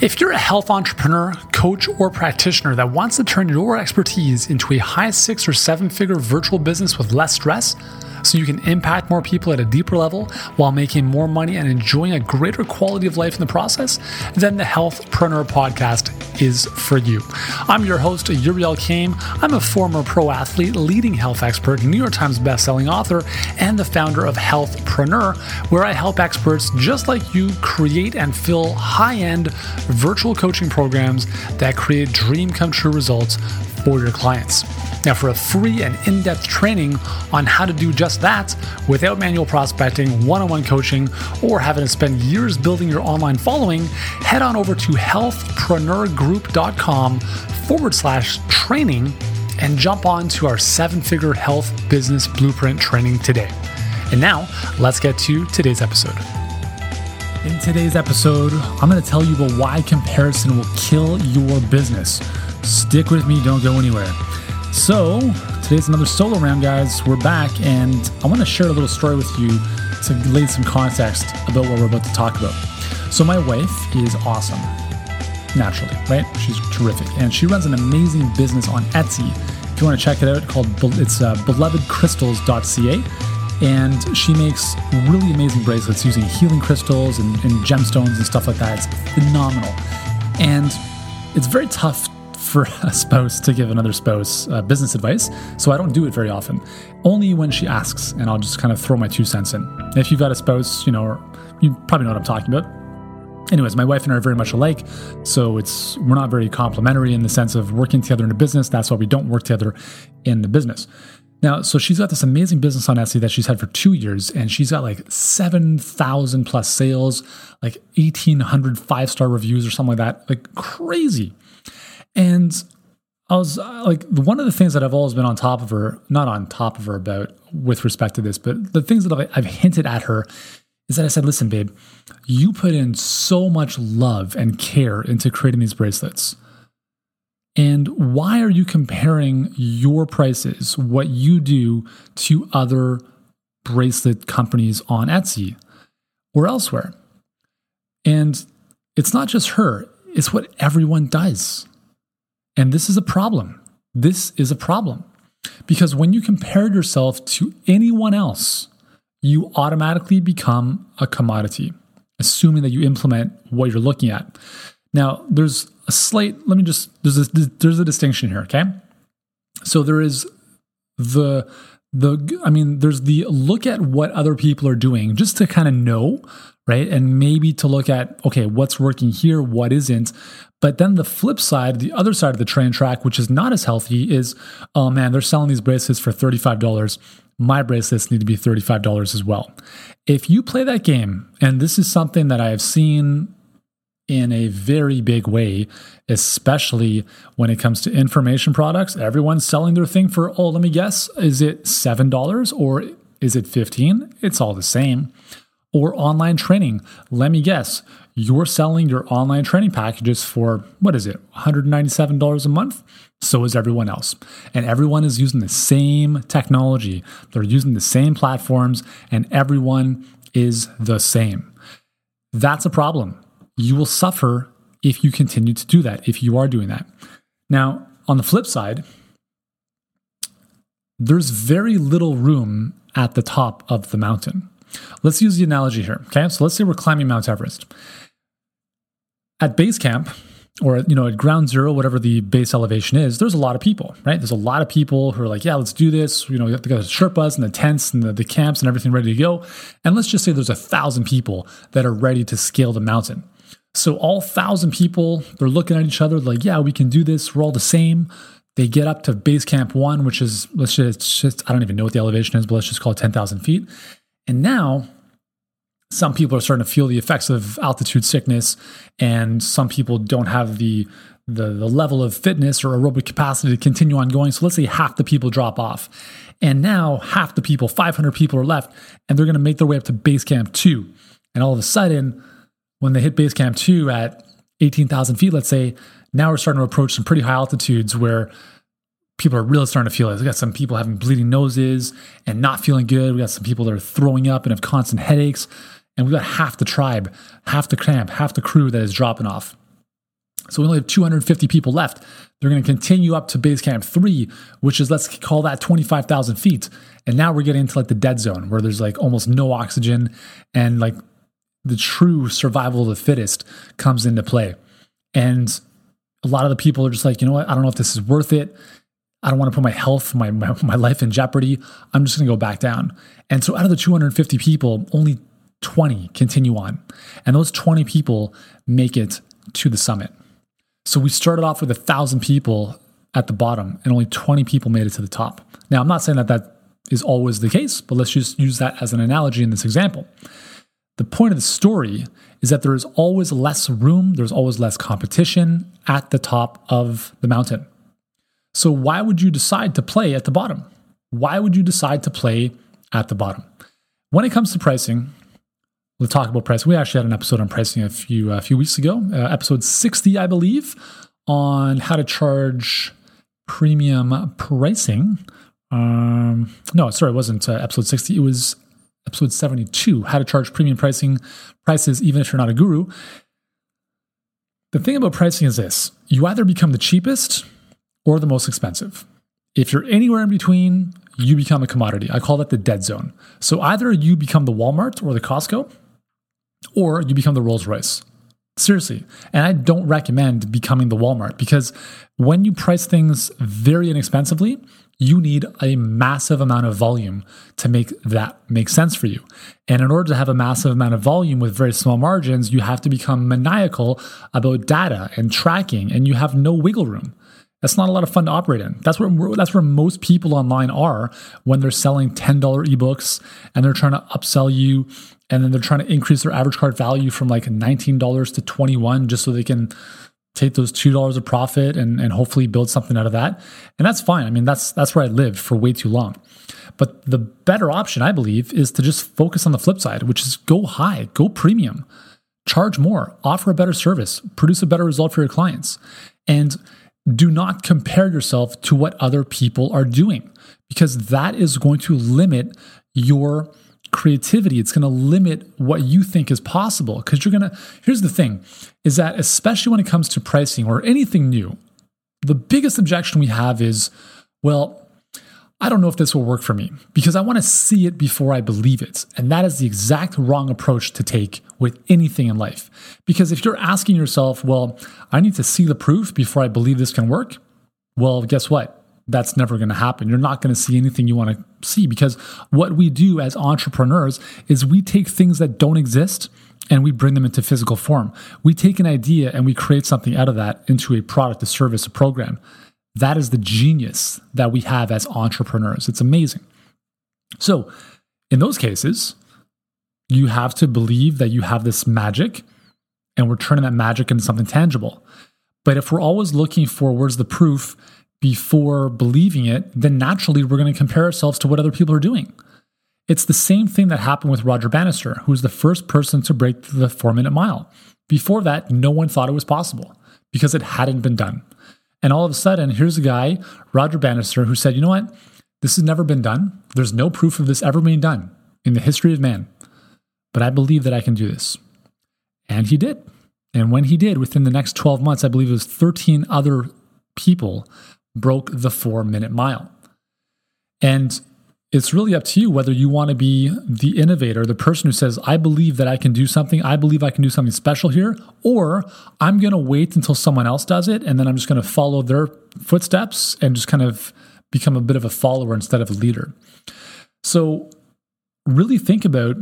If you're a health entrepreneur, coach, or practitioner that wants to turn your expertise into a high six or seven figure virtual business with less stress, so you can impact more people at a deeper level while making more money and enjoying a greater quality of life in the process, then the Healthpreneur podcast is for you. I'm your host, Yuri Elkaim. I'm a former pro athlete, leading health expert, New York Times bestselling author, and the founder of Healthpreneur, where I help experts just like you create and fill high end virtual coaching programs that create dream come true results for your clients. Now, for a free and in depth training on how to do just that without manual prospecting, one on one coaching, or having to spend years building your online following, head on over to healthpreneurgroup.com forward slash training and jump on to our seven figure health business blueprint training today. And now, let's get to today's episode. In today's episode, I'm going to tell you about why comparison will kill your business. Stick with me, don't go anywhere. So, today's another solo round, guys. We're back, and I want to share a little story with you to lay some context about what we're about to talk about. So, my wife is awesome, naturally, right? She's terrific, and she runs an amazing business on Etsy. If you want to check it out, called it's uh, belovedcrystals.ca and she makes really amazing bracelets using healing crystals and, and, gemstones and stuff like that. It's phenomenal. And it's very tough for a spouse to give another spouse uh, business advice, so I don't do it very often. Only when she asks, and I'll just kind of throw my two cents in. If you've got a spouse, you know, you probably know what I'm talking about. Anyways, my wife and I are very much alike, so it's we're not very complementary in the sense of working together in a business. That's why we don't work together in the business. Now, so she's got this amazing business on Etsy that she's had for two years, and she's got like 7,000 plus sales, like 1,800 five star reviews or something like that. Like crazy. And I was like, one of the things that I've always been on top of her, not on top of her about with respect to this, but the things that I've, hinted at her is that I said, listen, babe, you put in so much love and care into creating these bracelets. And why are you comparing your prices, what you do, to other bracelet companies on Etsy or elsewhere? And it's not just her, it's what everyone does. And this is a problem. This is a problem. Because when you compare yourself to anyone else, you automatically become a commodity, assuming that you implement what you're looking at. Now, there's a slight, let me just, there's a, there's a distinction here, okay? So there is the, the, I mean, there's the look at what other people are doing just to kind of know, right? And maybe to look at, okay, what's working here, what isn't. But then the flip side, the other side of the train track, which is not as healthy, is oh man, they're selling these bracelets for $35. My bracelets need to be $35 as well. If you play that game, and this is something that I have seen in a very big way, especially when it comes to information products, everyone's selling their thing for, oh, let me guess, is it $7 or is it 15? It's all the same. Or online training, let me guess, you're selling your online training packages for what is it, $197 a month? So is everyone else. And everyone is using the same technology, they're using the same platforms, and everyone is the same. That's a problem. You will suffer if you continue to do that, if you are doing that. Now, on the flip side, there's very little room at the top of the mountain. Let's use the analogy here. Okay. So let's say we're climbing Mount Everest at base camp or you know at ground zero whatever the base elevation is there's a lot of people right there's a lot of people who are like yeah let's do this you know they got the sherpas and the tents and the, the camps and everything ready to go and let's just say there's a thousand people that are ready to scale the mountain so all thousand people they're looking at each other like yeah we can do this we're all the same they get up to base camp one which is let's just, just i don't even know what the elevation is but let's just call it 10000 feet and now some people are starting to feel the effects of altitude sickness, and some people don't have the the, the level of fitness or aerobic capacity to continue on going. So let's say half the people drop off. And now half the people, 500 people are left, and they're going to make their way up to base camp two. And all of a sudden, when they hit base camp two at 18,000 feet, let's say, now we're starting to approach some pretty high altitudes where people are really starting to feel it. We got some people having bleeding noses and not feeling good. We got some people that are throwing up and have constant headaches and we've got half the tribe, half the camp, half the crew that is dropping off. So we only have 250 people left. They're going to continue up to base camp three, which is let's call that 25,000 feet. And now we're getting into like the dead zone where there's like almost no oxygen and like the true survival of the fittest comes into play. And a lot of the people are just like, you know what? I don't know if this is worth it. I don't want to put my health, my, my, my life in jeopardy. I'm just going to go back down. And so out of the 250 people, only 20 continue on. And those 20 people make it to the summit. So we started off with a thousand people at the bottom and only 20 people made it to the top. Now, I'm not saying that that is always the case, but let's just use that as an analogy in this example. The point of the story is that there is always less room, there's always less competition at the top of the mountain. So, why would you decide to play at the bottom? Why would you decide to play at the bottom? When it comes to pricing, we'll talk about pricing. We actually had an episode on pricing a few a few weeks ago, uh, episode 60, I believe, on how to charge premium pricing. Um, no, sorry, it wasn't uh, episode 60. It was episode 72, how to charge premium pricing prices even if you're not a guru. The thing about pricing is this you either become the cheapest or the most expensive. If you're anywhere in between, you become a commodity. I call that the dead zone. So either you become the Walmart or the Costco, or you become the Rolls Royce. Seriously. And I don't recommend becoming the Walmart because when you price things very inexpensively, you need a massive amount of volume to make that make sense for you. And in order to have a massive amount of volume with very small margins, you have to become maniacal about data and tracking, and you have no wiggle room. That's not a lot of fun to operate in. That's where that's where most people online are when they're selling ten dollar ebooks and they're trying to upsell you, and then they're trying to increase their average cart value from like nineteen dollars to twenty one just so they can take those two dollars of profit and, and hopefully build something out of that. And that's fine. I mean, that's that's where I lived for way too long. But the better option, I believe, is to just focus on the flip side, which is go high, go premium, charge more, offer a better service, produce a better result for your clients. And do not compare yourself to what other people are doing because that is going to limit your creativity. It's going to limit what you think is possible because you're going to. Here's the thing is that, especially when it comes to pricing or anything new, the biggest objection we have is, well, I don't know if this will work for me because I want to see it before I believe it. And that is the exact wrong approach to take with anything in life. Because if you're asking yourself, well, I need to see the proof before I believe this can work, well, guess what? That's never going to happen. You're not going to see anything you want to see because what we do as entrepreneurs is we take things that don't exist and we bring them into physical form. We take an idea and we create something out of that into a product, a service, a program. That is the genius that we have as entrepreneurs. It's amazing. So, in those cases, you have to believe that you have this magic and we're turning that magic into something tangible. But if we're always looking for where's the proof before believing it, then naturally we're going to compare ourselves to what other people are doing. It's the same thing that happened with Roger Bannister, who was the first person to break the four minute mile. Before that, no one thought it was possible because it hadn't been done. And all of a sudden, here's a guy, Roger Bannister, who said, you know what? This has never been done. There's no proof of this ever being done in the history of man. But I believe that I can do this. And he did. And when he did, within the next 12 months, I believe it was 13 other people broke the four minute mile. And it's really up to you whether you want to be the innovator, the person who says, I believe that I can do something, I believe I can do something special here, or I'm going to wait until someone else does it and then I'm just going to follow their footsteps and just kind of become a bit of a follower instead of a leader. So, really think about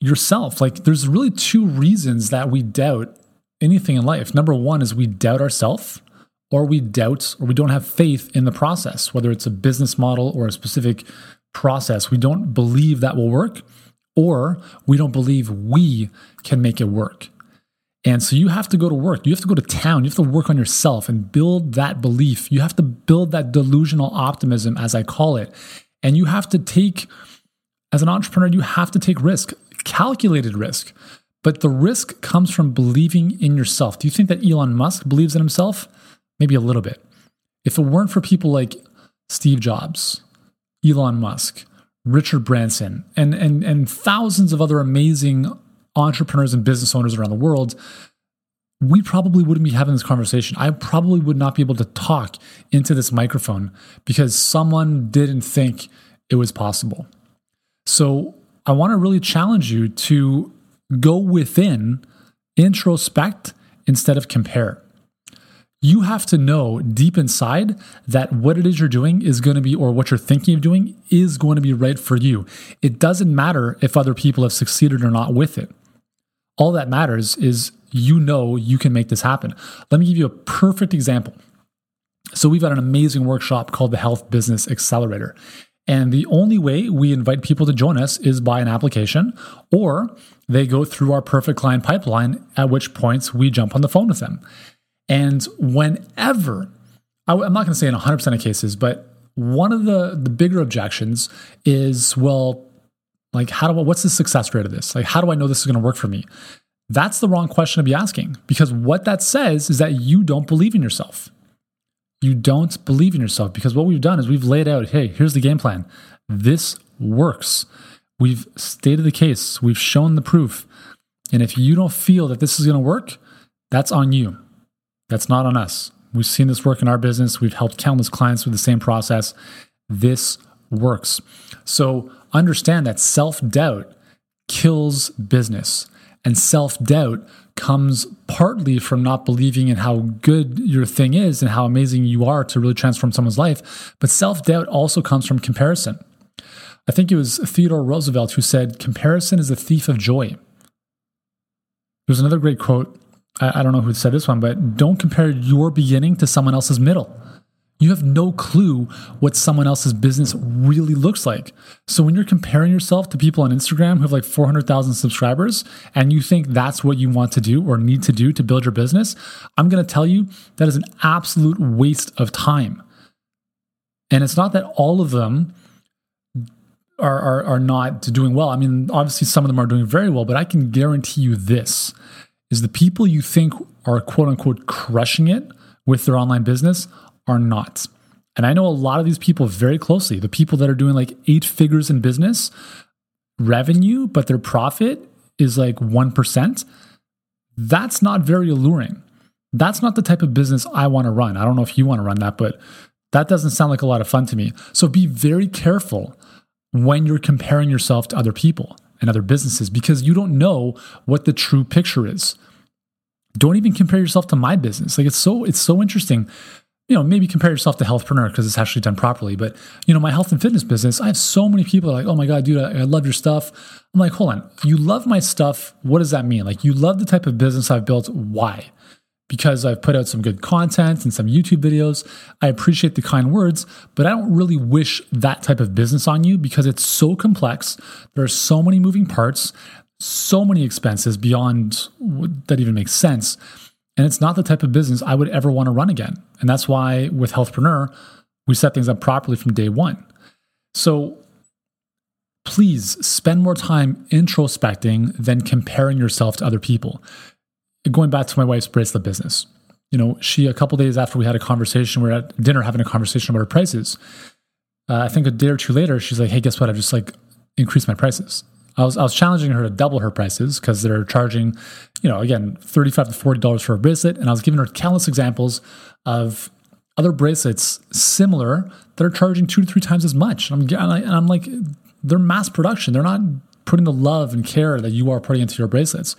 yourself. Like, there's really two reasons that we doubt anything in life. Number one is we doubt ourselves or we doubt or we don't have faith in the process, whether it's a business model or a specific process. We don't believe that will work, or we don't believe we can make it work. And so you have to go to work. You have to go to town. You have to work on yourself and build that belief. You have to build that delusional optimism, as I call it. And you have to take, as an entrepreneur, you have to take risk, calculated risk. But the risk comes from believing in yourself. Do you think that Elon Musk believes in himself? Maybe a little bit. If it weren't for people like Steve Jobs, Elon Musk, Richard Branson, and, and, and thousands of other amazing entrepreneurs and business owners around the world, we probably wouldn't be having this conversation. I probably would not be able to talk into this microphone because someone didn't think it was possible. So I want to really challenge you to go within, introspect instead of compare. You have to know deep inside that what it is you're doing is going to be, or what you're thinking of doing is going to be right for you. It doesn't matter if other people have succeeded or not with it. All that matters is you know you can make this happen. Let me give you a perfect example. So, we've got an amazing workshop called the Health Business Accelerator. And the only way we invite people to join us is by an application, or they go through our perfect client pipeline, at which points we jump on the phone with them. And whenever, I'm not going to say in 100% of cases, but one of the, the bigger objections is, well, like, how do I, what's the success rate of this? Like, how do I know this is going to work for me? That's the wrong question to be asking because what that says is that you don't believe in yourself you don't believe in yourself because what we've done is we've laid out hey, here's the game plan. This works. We've stated the case, we've shown the proof. And if you don't feel that this is going to work, that's on you. That's not on us. We've seen this work in our business. We've helped countless clients with the same process. This works. So understand that self doubt kills business, and self doubt comes partly from not believing in how good your thing is and how amazing you are to really transform someone's life. But self doubt also comes from comparison. I think it was Theodore Roosevelt who said, Comparison is a thief of joy. There's another great quote. I, I don't know who said this one, but don't compare your beginning to someone else's middle. You have no clue what someone else's business really looks like. So when you're comparing yourself to people on Instagram who have like 400,000 subscribers and you think that's what you want to do or need to do to build your business, I'm going to tell you that is an absolute waste of time. And it's not that all of them are, are, are not doing well. I mean, obviously some of them are doing very well, but I can guarantee you this is the people you think are quote unquote crushing it with their online business are not. And I know a lot of these people very closely. The people that are doing like eight figures in business revenue, but their profit is like 1%. That's not very alluring. That's not the type of business I want to run. I don't know if you want to run that, but that doesn't sound like a lot of fun to me. So be very careful when you're comparing yourself to other people and other businesses because you don't know what the true picture is. Don't even compare yourself to my business. Like it's so it's so interesting you know, maybe compare yourself to Healthpreneur because it's actually done properly. But, you know, my health and fitness business, I have so many people like, oh my God, dude, I, I, love your stuff. I'm like, hold on, you love my stuff. What does that mean? Like, you love the type of business I've built. Why? Because I've put out some good content and some YouTube videos. I appreciate the kind words, but I don't really wish that type of business on you because it's so complex. There are so many moving parts, so many expenses beyond that even makes sense and it's not the type of business I would ever want to run again. And that's why with Healthpreneur, we set things up properly from day one. So please spend more time introspecting than comparing yourself to other people. Going back to my wife's bracelet business, you know, she, a couple days after we had a conversation, we are at dinner having a conversation about her prices. Uh, I think a day or two later, she's like, hey, guess what? I've just like increased my prices. I was I was challenging her to double her prices because they're charging, you know, again, thirty five to forty dollars for a bracelet, and I was giving her countless examples of other bracelets similar that are charging two to three times as much. And I'm and I'm like, they're mass production. They're not putting the love and care that you are putting into your bracelets.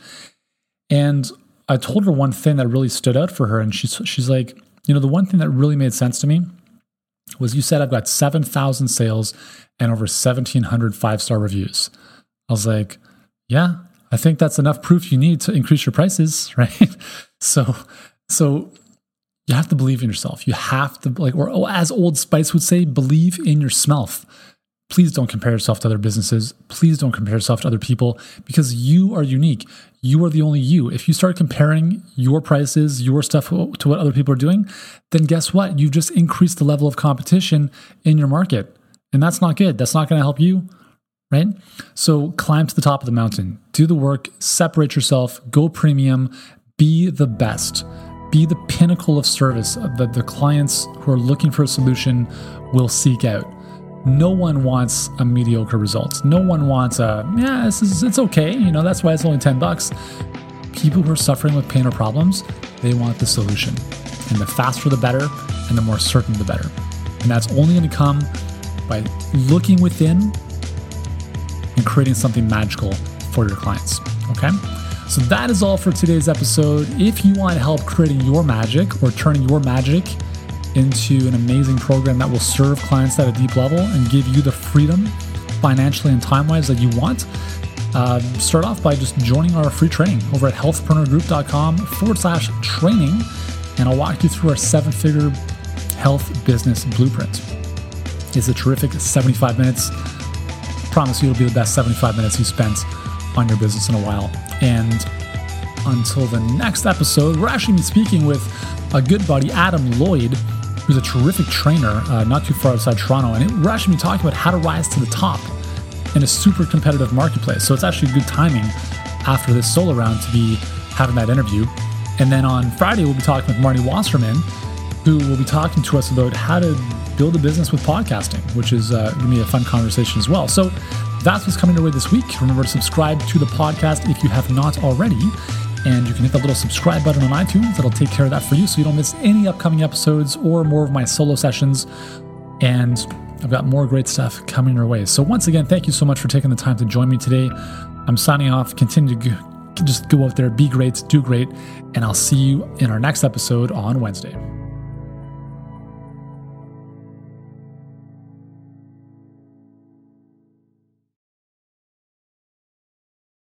And I told her one thing that really stood out for her, and she's she's like, you know, the one thing that really made sense to me was you said I've got seven thousand sales and over 1,700 five star reviews. I was like, yeah, I think that's enough proof you need to increase your prices, right? so, so you have to believe in yourself. You have to like, or as Old Spice would say, believe in yourself. Please don't compare yourself to other businesses. Please don't compare yourself to other people because you are unique. You are the only you. If you start comparing your prices, your stuff to what other people are doing, then guess what? You've just increased the level of competition in your market. And that's not good. That's not going to help you right? So climb to the top of the mountain, do the work, separate yourself, go premium, be the best, be the pinnacle of service that the clients who are looking for a solution will seek out. No one wants a mediocre result. No one wants a, yeah, this is, it's okay. You know, that's why it's only 10 bucks. People who are suffering with pain or problems, they want the solution. And the faster the better, and the more certain the better. And that's only going to come by looking within and creating something magical for your clients. Okay? So that is all for today's episode. If you want help creating your magic or turning your magic into an amazing program that will serve clients at a deep level and give you the freedom financially and time wise that you want, uh, start off by just joining our free training over at healthpreneurgroup.com forward slash training. And I'll walk you through our seven figure health business blueprint. It's a terrific 75 minutes. Promise you it'll be the best 75 minutes you spent on your business in a while. And until the next episode, we're actually speaking with a good buddy, Adam Lloyd, who's a terrific trainer uh, not too far outside Toronto. And we're actually talking about how to rise to the top in a super competitive marketplace. So it's actually good timing after this solo round to be having that interview. And then on Friday, we'll be talking with Marty Wasserman, who will be talking to us about how to build a business with podcasting, which is uh, going to be a fun conversation as well. So that's what's coming your way this week. Remember to subscribe to the podcast if you have not already. And you can hit the little subscribe button on iTunes. That'll take care of that for you so you don't miss any upcoming episodes or more of my solo sessions. And I've got more great stuff coming your way. So, once again, thank you so much for taking the time to join me today. I'm signing off. Continue to just go out there, be great, do great, and I'll see you in our next episode on Wednesday.